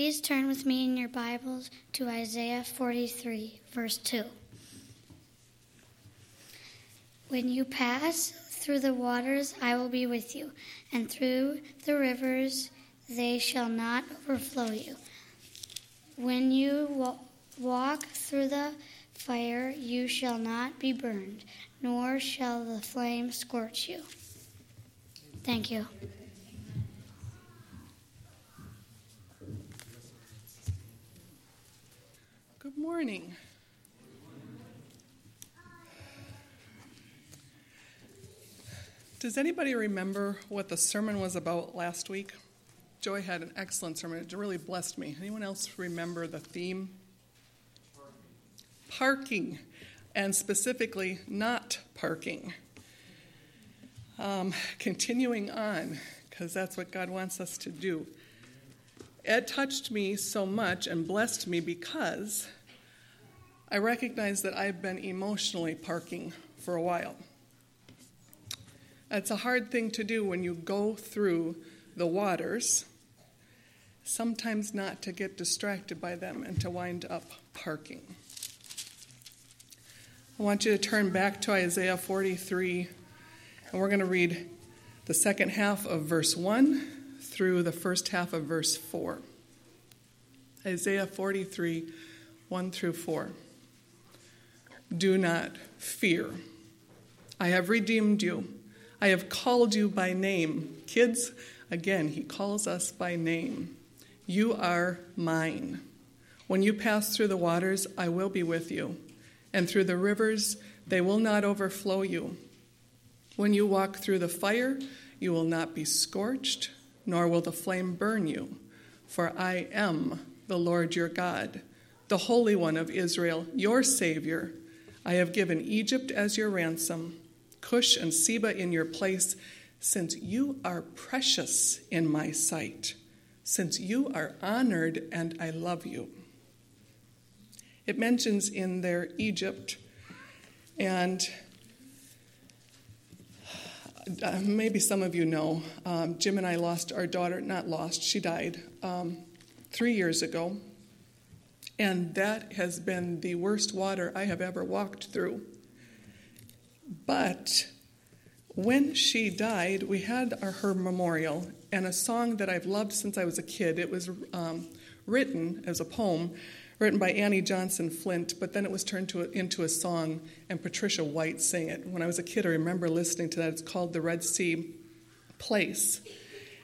Please turn with me in your Bibles to Isaiah 43, verse 2. When you pass through the waters, I will be with you, and through the rivers, they shall not overflow you. When you walk through the fire, you shall not be burned, nor shall the flame scorch you. Thank you. Morning. Does anybody remember what the sermon was about last week? Joy had an excellent sermon. It really blessed me. Anyone else remember the theme? Parking, and specifically not parking. Um, continuing on, because that's what God wants us to do. It touched me so much and blessed me because I recognize that I've been emotionally parking for a while. It's a hard thing to do when you go through the waters, sometimes not to get distracted by them and to wind up parking. I want you to turn back to Isaiah 43, and we're going to read the second half of verse 1 through the first half of verse 4. Isaiah 43, 1 through 4. Do not fear. I have redeemed you. I have called you by name. Kids, again, he calls us by name. You are mine. When you pass through the waters, I will be with you, and through the rivers, they will not overflow you. When you walk through the fire, you will not be scorched nor will the flame burn you. For I am the Lord your God, the Holy One of Israel, your Savior. I have given Egypt as your ransom, Cush and Seba in your place, since you are precious in my sight, since you are honored and I love you. It mentions in there Egypt, and uh, maybe some of you know, um, Jim and I lost our daughter, not lost, she died um, three years ago. And that has been the worst water I have ever walked through. But when she died, we had our, her memorial and a song that I've loved since I was a kid. It was um, written as a poem written by Annie Johnson Flint, but then it was turned a, into a song, and Patricia White sang it. When I was a kid, I remember listening to that. It's called The Red Sea Place.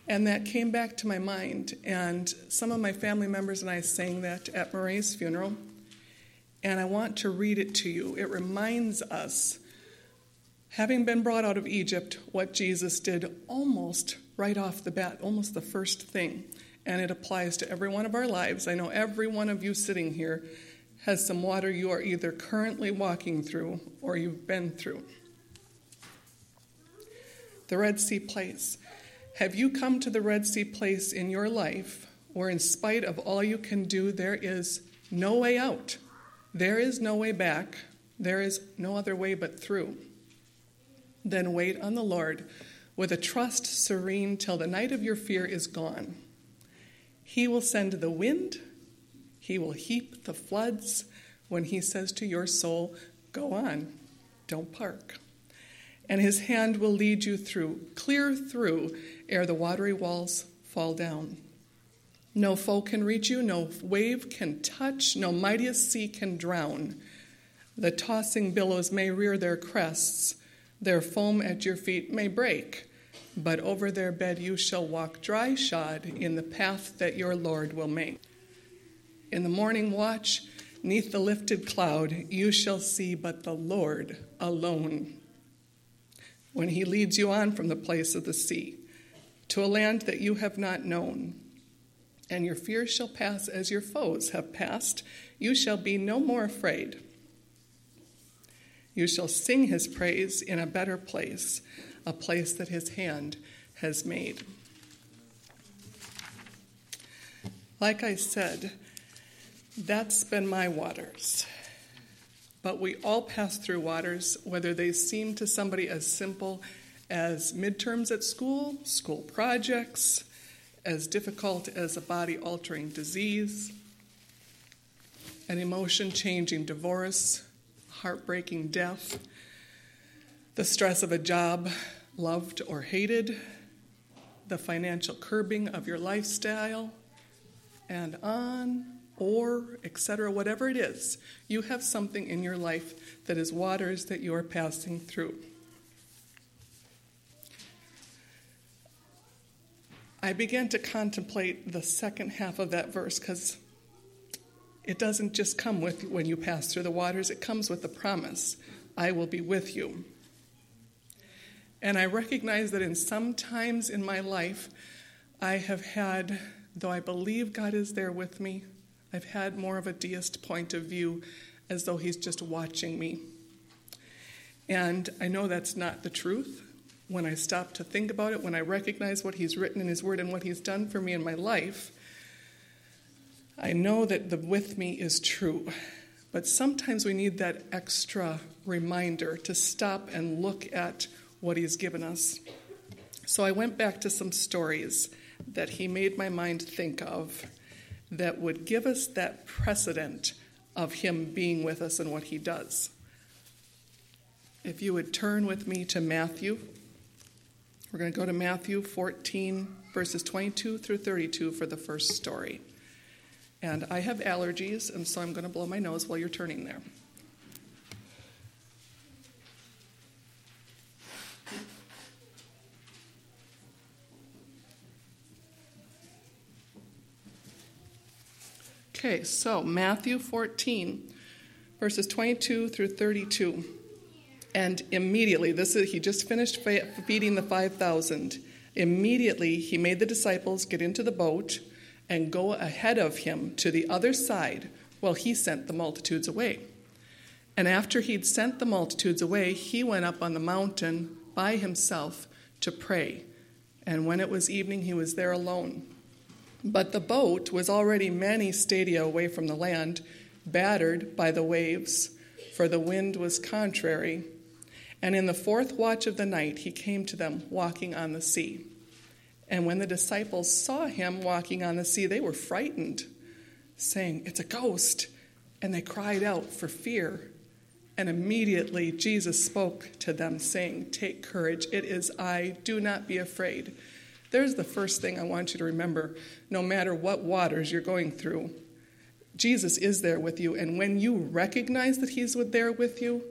And that came back to my mind, and some of my family members and I sang that at Marie's funeral. And I want to read it to you. It reminds us, having been brought out of Egypt, what Jesus did almost right off the bat, almost the first thing and it applies to every one of our lives. I know every one of you sitting here has some water you are either currently walking through or you've been through. The Red Sea place. Have you come to the Red Sea place in your life where, in spite of all you can do, there is no way out? There is no way back. There is no other way but through. Then wait on the Lord with a trust serene till the night of your fear is gone. He will send the wind, He will heap the floods when He says to your soul, Go on, don't park. And His hand will lead you through, clear through, ere the watery walls fall down. No foe can reach you, no wave can touch, no mightiest sea can drown. The tossing billows may rear their crests, their foam at your feet may break but over their bed you shall walk dry shod in the path that your Lord will make. In the morning watch, neath the lifted cloud, you shall see but the Lord alone. When he leads you on from the place of the sea to a land that you have not known, and your fears shall pass as your foes have passed, you shall be no more afraid. You shall sing his praise in a better place a place that his hand has made. Like I said, that's been my waters. But we all pass through waters, whether they seem to somebody as simple as midterms at school, school projects, as difficult as a body altering disease, an emotion changing divorce, heartbreaking death, the stress of a job loved or hated, the financial curbing of your lifestyle, and on or etc whatever it is you have something in your life that is waters that you are passing through. I began to contemplate the second half of that verse because it doesn't just come with when you pass through the waters it comes with the promise i will be with you. And i recognize that in some times in my life i have had though i believe god is there with me I've had more of a deist point of view as though he's just watching me. And I know that's not the truth. When I stop to think about it, when I recognize what he's written in his word and what he's done for me in my life, I know that the with me is true. But sometimes we need that extra reminder to stop and look at what he's given us. So I went back to some stories that he made my mind think of that would give us that precedent of Him being with us and what He does. If you would turn with me to Matthew, we're going to go to Matthew 14, verses 22 through 32 for the first story. And I have allergies, and so I'm going to blow my nose while you're turning there. Okay, so Matthew 14, verses 22 through 32. And immediately, this is, he just finished feeding the 5,000. Immediately, he made the disciples get into the boat and go ahead of him to the other side while he sent the multitudes away. And after he'd sent the multitudes away, he went up on the mountain by himself to pray. And when it was evening, he was there alone. But the boat was already many stadia away from the land, battered by the waves, for the wind was contrary. And in the fourth watch of the night he came to them walking on the sea. And when the disciples saw him walking on the sea, they were frightened, saying, It's a ghost. And they cried out for fear. And immediately Jesus spoke to them, saying, Take courage, it is I, do not be afraid. There's the first thing I want you to remember no matter what waters you're going through. Jesus is there with you, and when you recognize that He's there with you,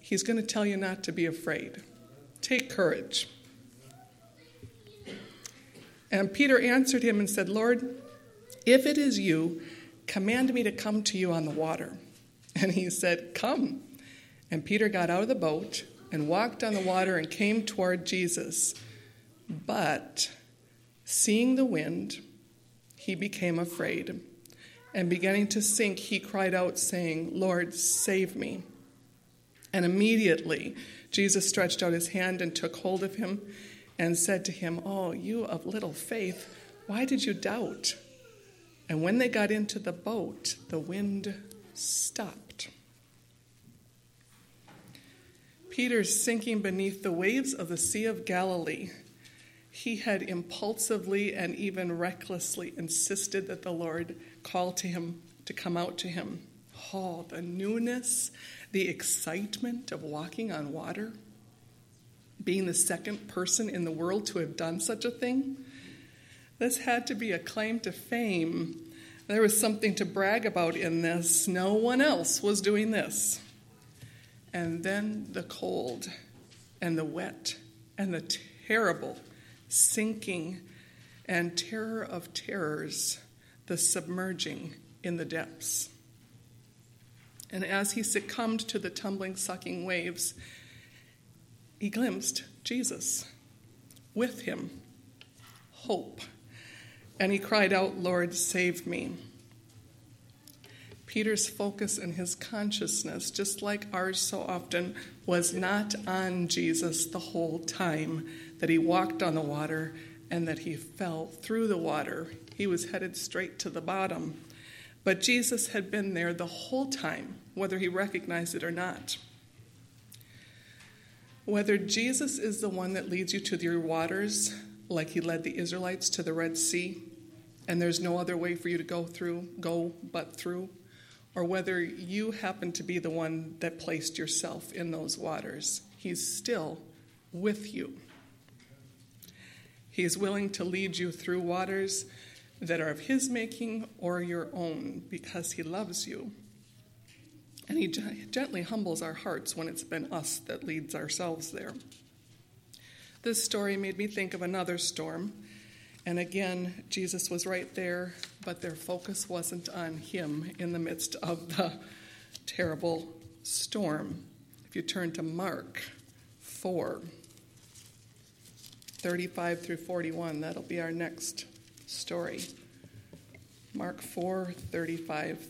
He's going to tell you not to be afraid. Take courage. And Peter answered him and said, Lord, if it is you, command me to come to you on the water. And he said, Come. And Peter got out of the boat and walked on the water and came toward Jesus. But seeing the wind, he became afraid. And beginning to sink, he cried out, saying, Lord, save me. And immediately Jesus stretched out his hand and took hold of him and said to him, Oh, you of little faith, why did you doubt? And when they got into the boat, the wind stopped. Peter's sinking beneath the waves of the Sea of Galilee he had impulsively and even recklessly insisted that the Lord call to him to come out to him. Oh, the newness, the excitement of walking on water, being the second person in the world to have done such a thing. This had to be a claim to fame. There was something to brag about in this. No one else was doing this. And then the cold and the wet and the terrible sinking, and terror of terrors, the submerging in the depths. And as he succumbed to the tumbling, sucking waves, he glimpsed Jesus with him, hope. And he cried out, Lord, save me. Peter's focus and his consciousness, just like ours so often, was not on Jesus the whole time that he walked on the water and that he fell through the water. He was headed straight to the bottom. But Jesus had been there the whole time, whether he recognized it or not. Whether Jesus is the one that leads you to your waters, like he led the Israelites to the Red Sea, and there's no other way for you to go through, go but through, or whether you happen to be the one that placed yourself in those waters, he's still with you. He is willing to lead you through waters that are of his making or your own because he loves you. And he gently humbles our hearts when it's been us that leads ourselves there. This story made me think of another storm. And again, Jesus was right there, but their focus wasn't on him in the midst of the terrible storm. If you turn to Mark 4, 35 through 41, that'll be our next story. Mark 4, 35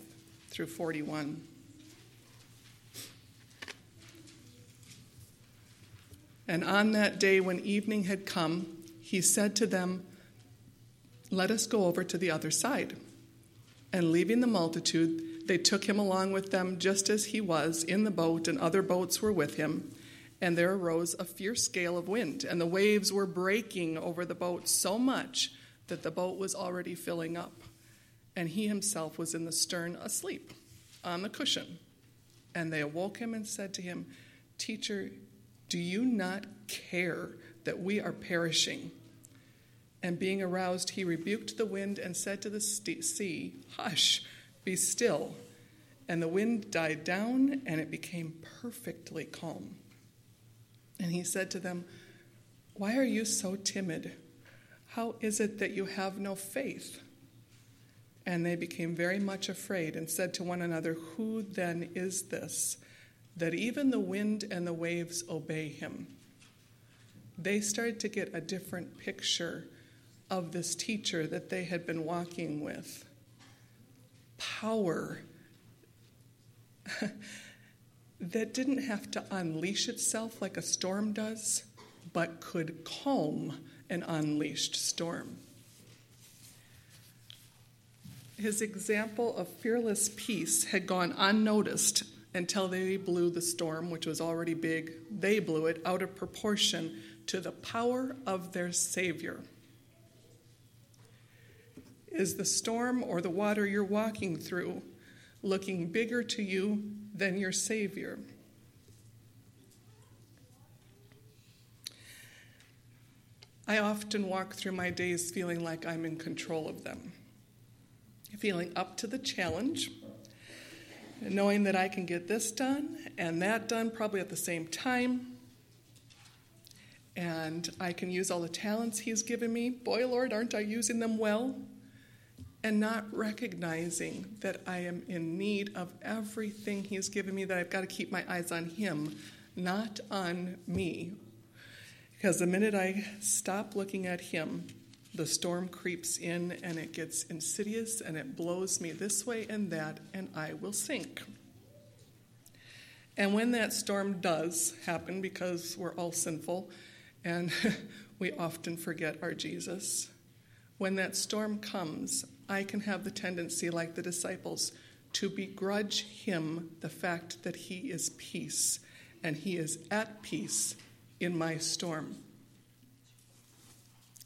through 41. And on that day, when evening had come, he said to them, Let us go over to the other side. And leaving the multitude, they took him along with them just as he was in the boat, and other boats were with him. And there arose a fierce gale of wind, and the waves were breaking over the boat so much that the boat was already filling up. And he himself was in the stern asleep on the cushion. And they awoke him and said to him, Teacher, do you not care that we are perishing? And being aroused, he rebuked the wind and said to the sea, Hush, be still. And the wind died down, and it became perfectly calm. And he said to them, Why are you so timid? How is it that you have no faith? And they became very much afraid and said to one another, Who then is this? that even the wind and the waves obey him. They started to get a different picture of this teacher that they had been walking with. Power that didn't have to unleash itself like a storm does, but could calm an unleashed storm. His example of fearless peace had gone unnoticed until they blew the storm, which was already big. They blew it out of proportion to the power of their Savior. Is the storm or the water you're walking through looking bigger to you than your Savior? I often walk through my days feeling like I'm in control of them, feeling up to the challenge knowing that I can get this done and that done probably at the same time. And I can use all the talents He's given me. Boy, Lord, aren't I using them well? And not recognizing that I am in need of everything He's given me, that I've got to keep my eyes on Him, not on me. Because the minute I stop looking at Him, the storm creeps in and it gets insidious and it blows me this way and that, and I will sink. And when that storm does happen, because we're all sinful and we often forget our Jesus, when that storm comes, I can have the tendency, like the disciples, to begrudge him the fact that he is peace and he is at peace in my storm.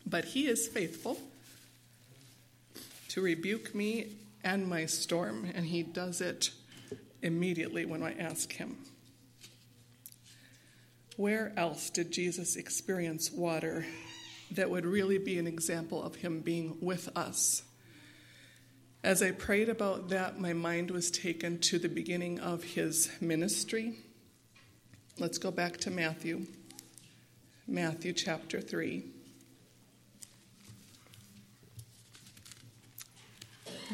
But he is faithful to rebuke me and my storm, and he does it immediately when I ask him. Where else did Jesus experience water that would really be an example of him being with us? As I prayed about that, my mind was taken to the beginning of his ministry. Let's go back to Matthew, Matthew chapter 3.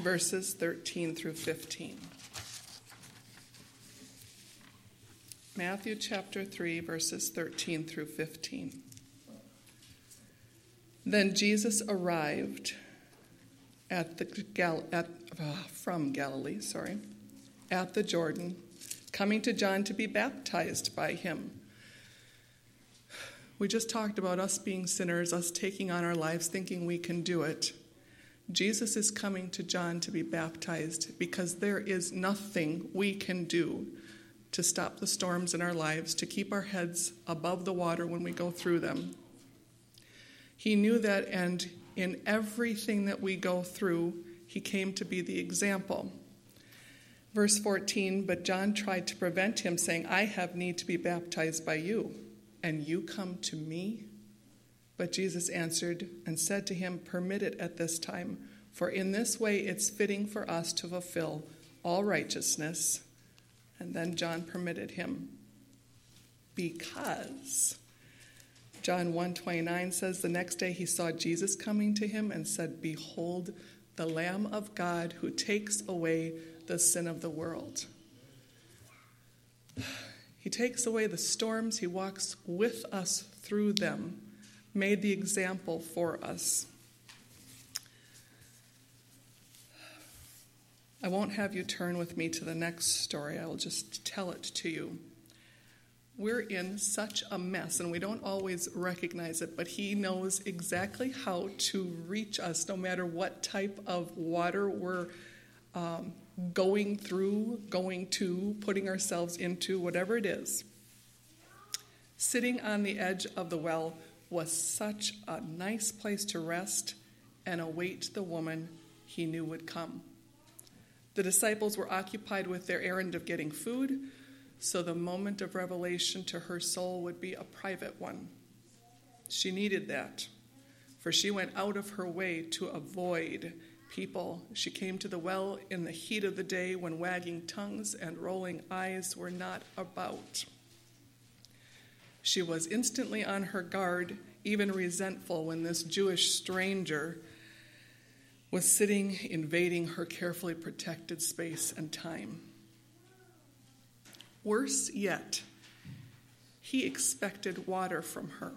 verses 13 through 15. Matthew chapter 3, verses 13 through 15. Then Jesus arrived at the Gal- at, uh, from Galilee, sorry, at the Jordan, coming to John to be baptized by him. We just talked about us being sinners, us taking on our lives, thinking we can do it. Jesus is coming to John to be baptized because there is nothing we can do to stop the storms in our lives, to keep our heads above the water when we go through them. He knew that, and in everything that we go through, he came to be the example. Verse 14 But John tried to prevent him, saying, I have need to be baptized by you, and you come to me? But Jesus answered and said to him, Permit it at this time, for in this way it's fitting for us to fulfill all righteousness. And then John permitted him because John 1:29 says the next day he saw Jesus coming to him and said, "Behold, the Lamb of God who takes away the sin of the world." He takes away the storms, he walks with us through them, made the example for us. I won't have you turn with me to the next story. I will just tell it to you. We're in such a mess and we don't always recognize it, but He knows exactly how to reach us no matter what type of water we're um, going through, going to, putting ourselves into, whatever it is. Sitting on the edge of the well was such a nice place to rest and await the woman he knew would come. The disciples were occupied with their errand of getting food so the moment of revelation to her soul would be a private one. She needed that, for she went out of her way to avoid people. She came to the well in the heat of the day when wagging tongues and rolling eyes were not about. She was instantly on her guard, even resentful, when this Jewish stranger was sitting invading her carefully protected space and time. Worse yet, he expected water from her.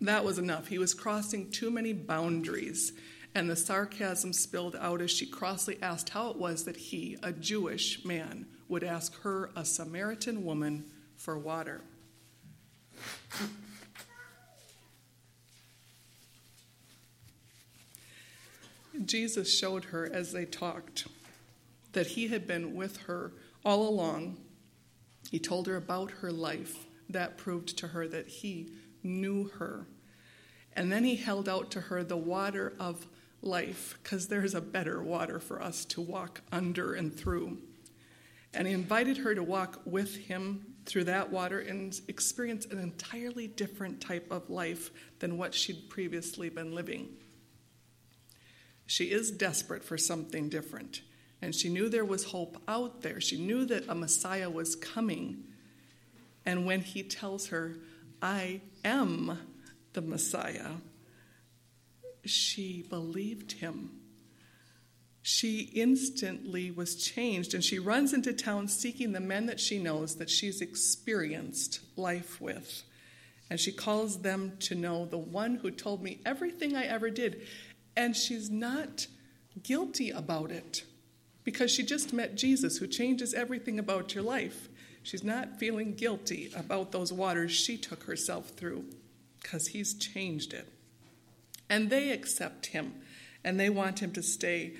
That was enough. He was crossing too many boundaries, and the sarcasm spilled out as she crossly asked how it was that he, a Jewish man, would ask her, a Samaritan woman, for water. Jesus showed her as they talked that he had been with her all along, he told her about her life. That proved to her that he knew her. And then he held out to her the water of life, because there's a better water for us to walk under and through. And he invited her to walk with him through that water and experience an entirely different type of life than what she'd previously been living. She is desperate for something different. And she knew there was hope out there. She knew that a Messiah was coming. And when he tells her, I am the Messiah, she believed him. She instantly was changed, and she runs into town seeking the men that she knows that she's experienced life with. And she calls them to know the one who told me everything I ever did. And she's not guilty about it because she just met Jesus, who changes everything about your life. She's not feeling guilty about those waters she took herself through because he's changed it. And they accept him and they want him to stay.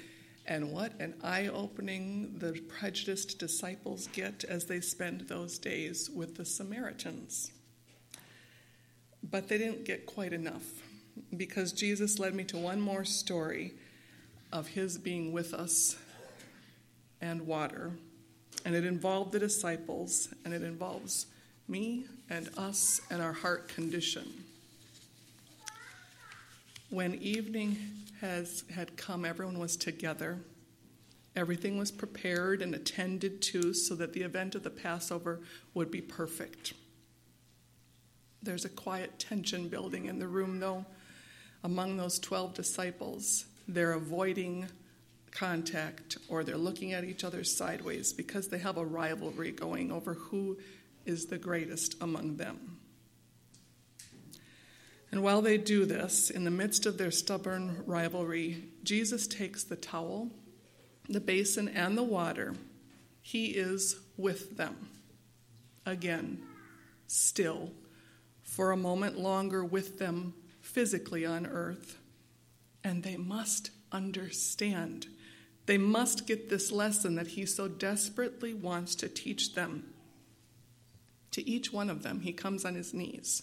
And what an eye opening the prejudiced disciples get as they spend those days with the Samaritans. But they didn't get quite enough because Jesus led me to one more story of his being with us and water. And it involved the disciples, and it involves me and us and our heart condition. When evening has had come, everyone was together. Everything was prepared and attended to so that the event of the Passover would be perfect. There's a quiet tension building in the room, though, among those 12 disciples. They're avoiding contact or they're looking at each other sideways because they have a rivalry going over who is the greatest among them. And while they do this, in the midst of their stubborn rivalry, Jesus takes the towel, the basin, and the water. He is with them. Again, still, for a moment longer with them physically on earth. And they must understand they must get this lesson that he so desperately wants to teach them. To each one of them, he comes on his knees.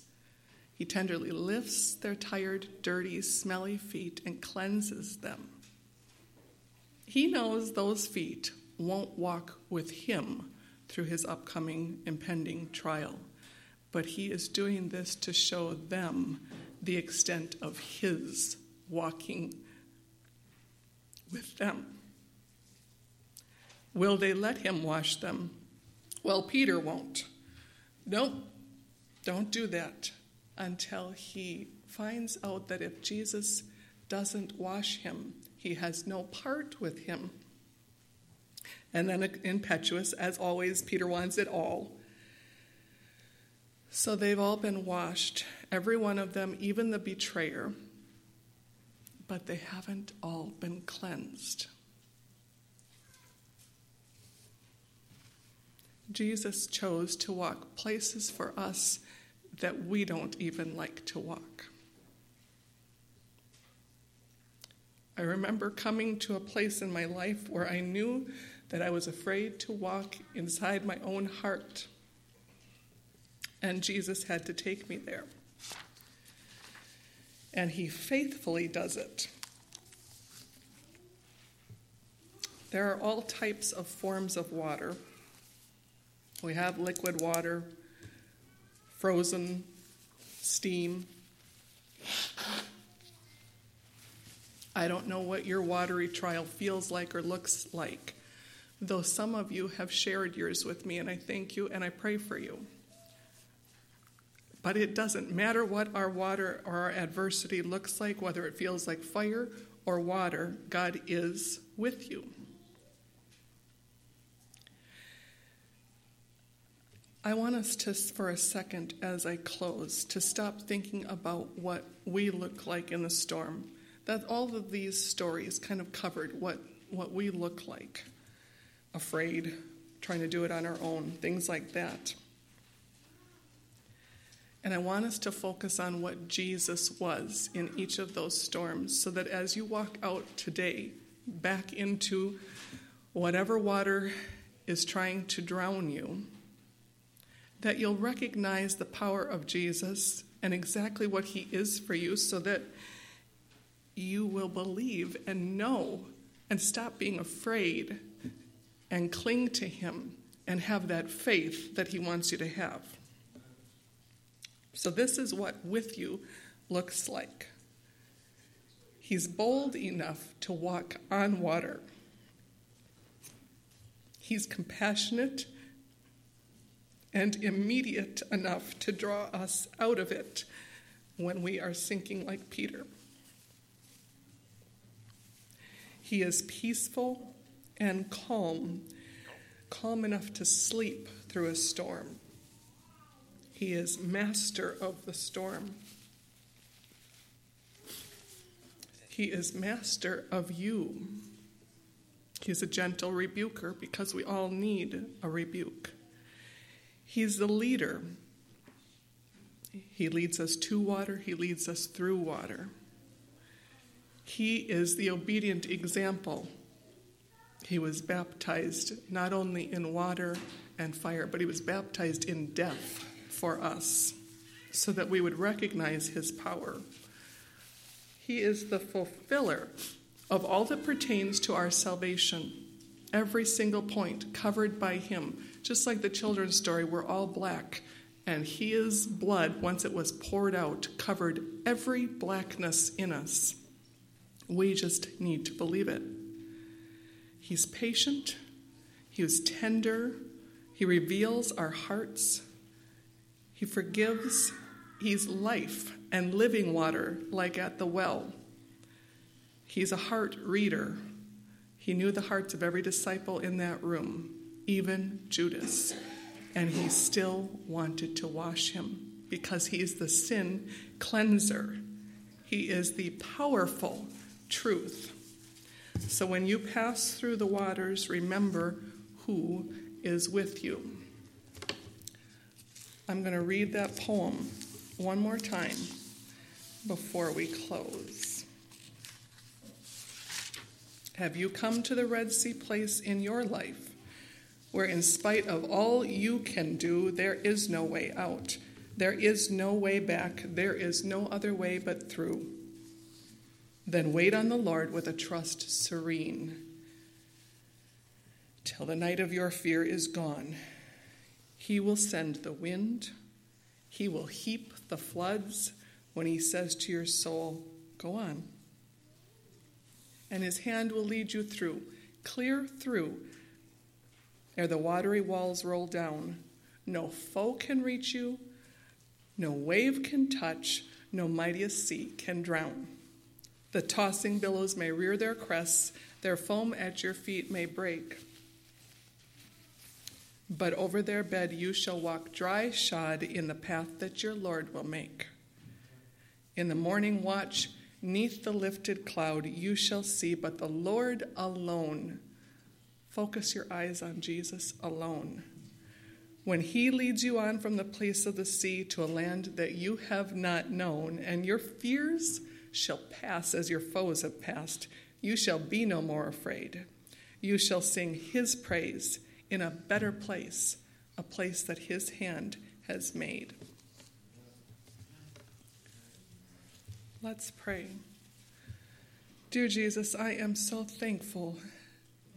He tenderly lifts their tired, dirty, smelly feet and cleanses them. He knows those feet won't walk with him through his upcoming impending trial, but he is doing this to show them the extent of his walking with them. Will they let him wash them? Well, Peter won't. Nope, don't do that until he finds out that if Jesus doesn't wash him, he has no part with him. And then, uh, impetuous, as always, Peter wants it all. So they've all been washed, every one of them, even the betrayer, but they haven't all been cleansed. Jesus chose to walk places for us that we don't even like to walk. I remember coming to a place in my life where I knew that I was afraid to walk inside my own heart. And Jesus had to take me there. And he faithfully does it. There are all types of forms of water. We have liquid water, frozen, steam. I don't know what your watery trial feels like or looks like though some of you have shared yours with me, and I thank you and I pray for you. But it doesn't matter what our water or our adversity looks like, whether it feels like fire or water, God is with you. I want us to, for a second, as I close, to stop thinking about what we look like in the storm. That all of these stories kind of covered what, what we look like afraid, trying to do it on our own, things like that. And I want us to focus on what Jesus was in each of those storms so that as you walk out today back into whatever water is trying to drown you, that you'll recognize the power of Jesus and exactly what he is for you so that you will believe and know and stop being afraid and cling to Him and have that faith that He wants you to have. So, this is what with you looks like. He's bold enough to walk on water. He's compassionate and immediate enough to draw us out of it when we are sinking like Peter. He is peaceful and calm, calm enough to sleep through a storm. He is master of the storm. He is master of you. He's a gentle rebuker because we all need a rebuke. He's the leader. He leads us to water, He leads us through water. He is the obedient example he was baptized not only in water and fire, but he was baptized in death for us so that we would recognize his power. He is the fulfiller of all that pertains to our salvation. Every single point covered by him. Just like the children's story, we're all black, and his blood, once it was poured out, covered every blackness in us. We just need to believe it. He's patient, He is tender, He reveals our hearts, He forgives, He's life and living water, like at the well. He's a heart reader. He knew the hearts of every disciple in that room, even Judas, and he still wanted to wash him because he is the sin cleanser. He is the powerful truth. So when you pass through the waters, remember who is with you. I'm going to read that poem one more time before we close. Have you come to the Red Sea place in your life where, in spite of all you can do, there is no way out? There is no way back, there is no other way but through. Then wait on the Lord with a trust serene till the night of your fear is gone. He will send the wind, He will heap the floods when He says to your soul, Go on. And His hand will lead you through, clear through, ere the watery walls roll down. No foe can reach you, no wave can touch, no mightiest sea can drown. The tossing billows may rear their crests, their foam at your feet may break. But over their bed you shall walk dry shod in the path that your Lord will make. In the morning watch, neath the lifted cloud, you shall see but the Lord alone. Focus your eyes on Jesus alone. When he leads you on from the place of the sea to a land that you have not known, and your fears shall pass as your foes have passed, you shall be no more afraid. You shall sing his praise in a better place, a place that His hand has made. Let's pray. Dear Jesus, I am so thankful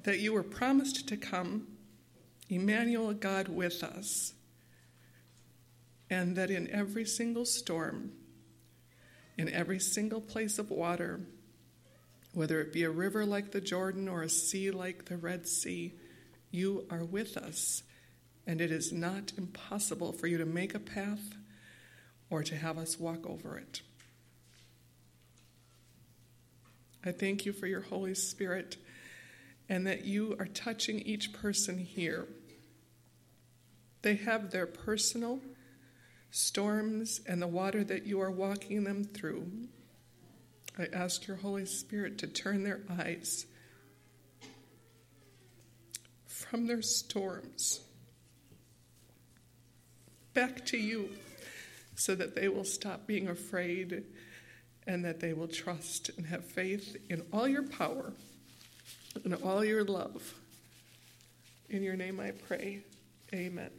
that you were promised to come, Emmanuel, God with us, and that in every single storm, in every single place of water, whether it be a river like the Jordan or a sea like the Red Sea, you are with us, and it is not impossible for you to make a path or to have us walk over it. I thank you for your Holy Spirit and that you are touching each person here. They have their personal storms and the water that you are walking them through. I ask your Holy Spirit to turn their eyes from their storms back to you so that they will stop being afraid and that they will trust and have faith in all your power and all your love. In your name I pray. Amen.